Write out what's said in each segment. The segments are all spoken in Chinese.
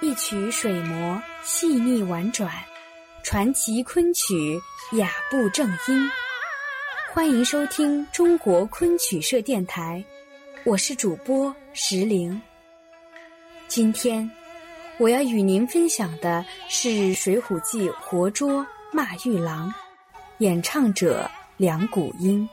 一曲水磨细腻婉转，传奇昆曲雅步正音。欢迎收听中国昆曲社电台，我是主播石玲。今天我要与您分享的是《水浒记》活捉骂玉郎，演唱者梁谷英。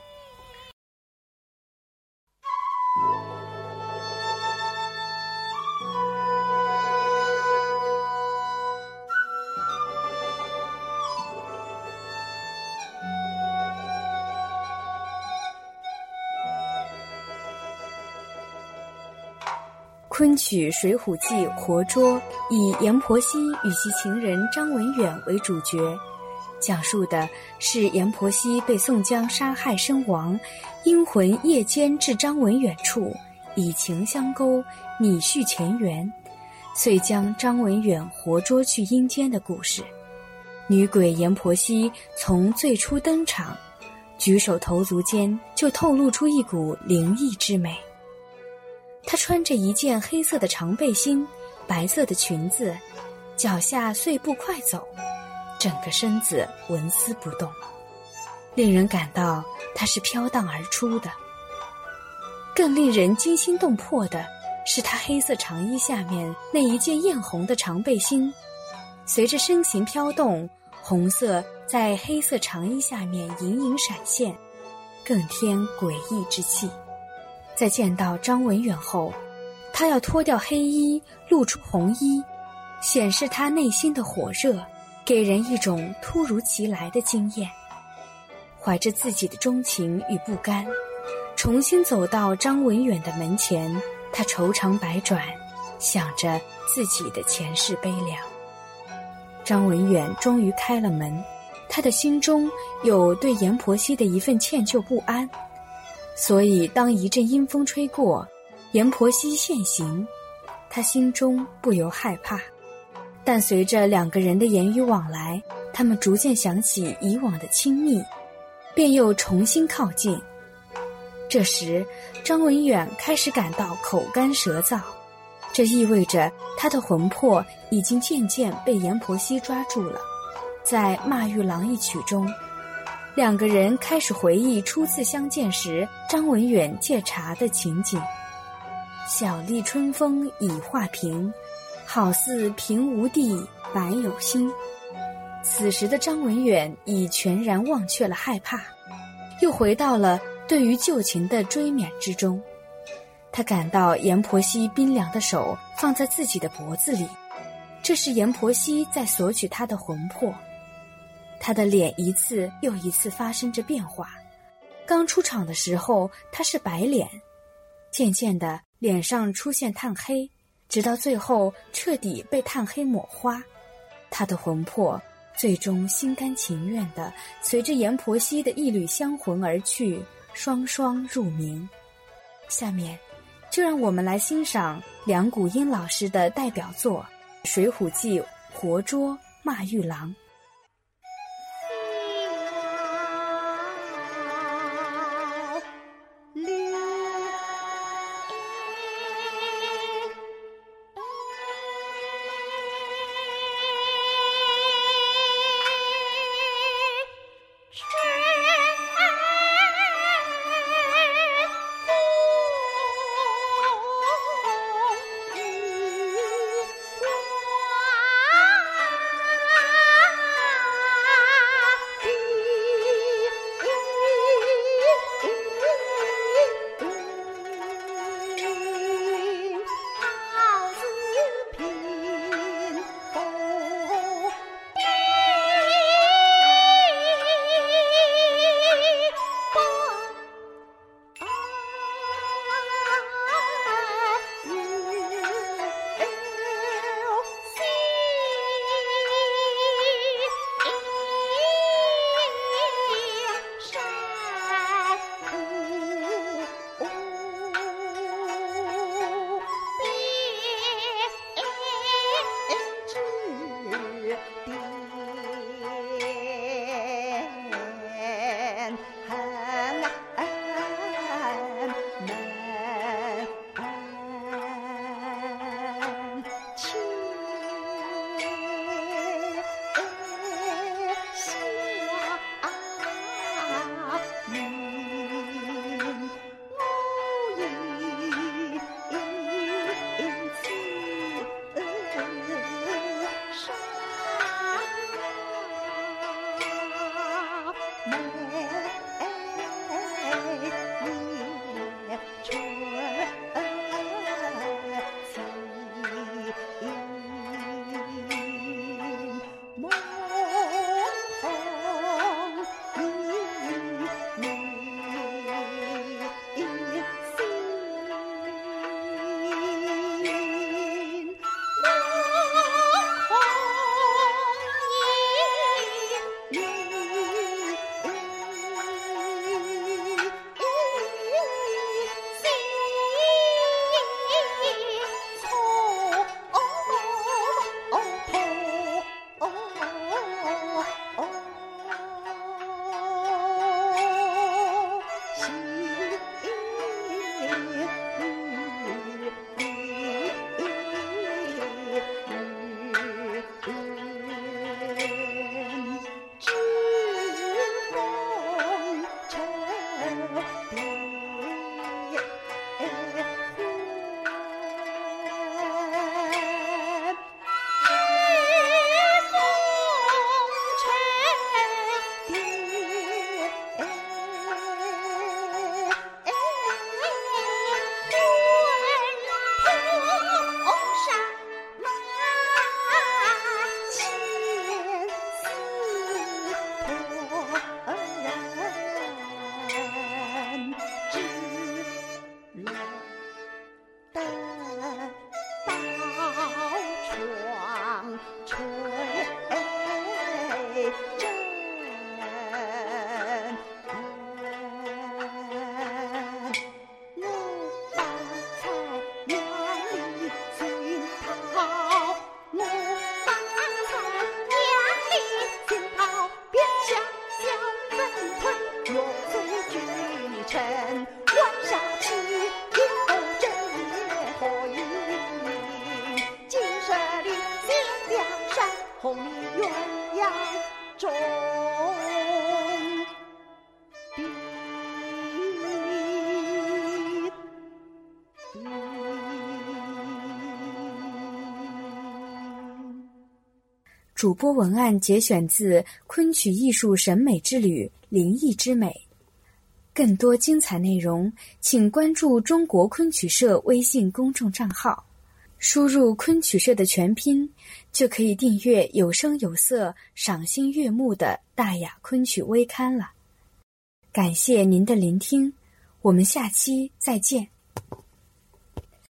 昆曲《水浒记》活捉以阎婆惜与其情人张文远为主角，讲述的是阎婆惜被宋江杀害身亡，阴魂夜间至张文远处，以情相勾，拟续前缘，遂将张文远活捉去阴间的故事。女鬼阎婆惜从最初登场，举手投足间就透露出一股灵异之美。她穿着一件黑色的长背心，白色的裙子，脚下碎步快走，整个身子纹丝不动，令人感到她是飘荡而出的。更令人惊心动魄的是，她黑色长衣下面那一件艳红的长背心，随着身形飘动，红色在黑色长衣下面隐隐闪现，更添诡异之气。在见到张文远后，他要脱掉黑衣，露出红衣，显示他内心的火热，给人一种突如其来的惊艳。怀着自己的钟情与不甘，重新走到张文远的门前，他愁肠百转，想着自己的前世悲凉。张文远终于开了门，他的心中有对阎婆惜的一份歉疚不安。所以，当一阵阴风吹过，阎婆惜现形，他心中不由害怕。但随着两个人的言语往来，他们逐渐想起以往的亲密，便又重新靠近。这时，张文远开始感到口干舌燥，这意味着他的魂魄已经渐渐被阎婆惜抓住了。在《骂玉郎》一曲中。两个人开始回忆初次相见时张文远借茶的情景。小丽春风已画屏，好似平无地白有心。此时的张文远已全然忘却了害怕，又回到了对于旧情的追缅之中。他感到阎婆惜冰凉的手放在自己的脖子里，这是阎婆惜在索取他的魂魄。他的脸一次又一次发生着变化，刚出场的时候他是白脸，渐渐的脸上出现炭黑，直到最后彻底被炭黑抹花，他的魂魄最终心甘情愿的随着阎婆惜的一缕香魂而去，双双入冥。下面，就让我们来欣赏梁谷英老师的代表作《水浒记》活捉骂玉郎。主播文案节选自《昆曲艺术审美之旅：灵异之美》，更多精彩内容，请关注中国昆曲社微信公众账号，输入“昆曲社”的全拼，就可以订阅有声有色、赏心悦目的大雅昆曲微刊了。感谢您的聆听，我们下期再见。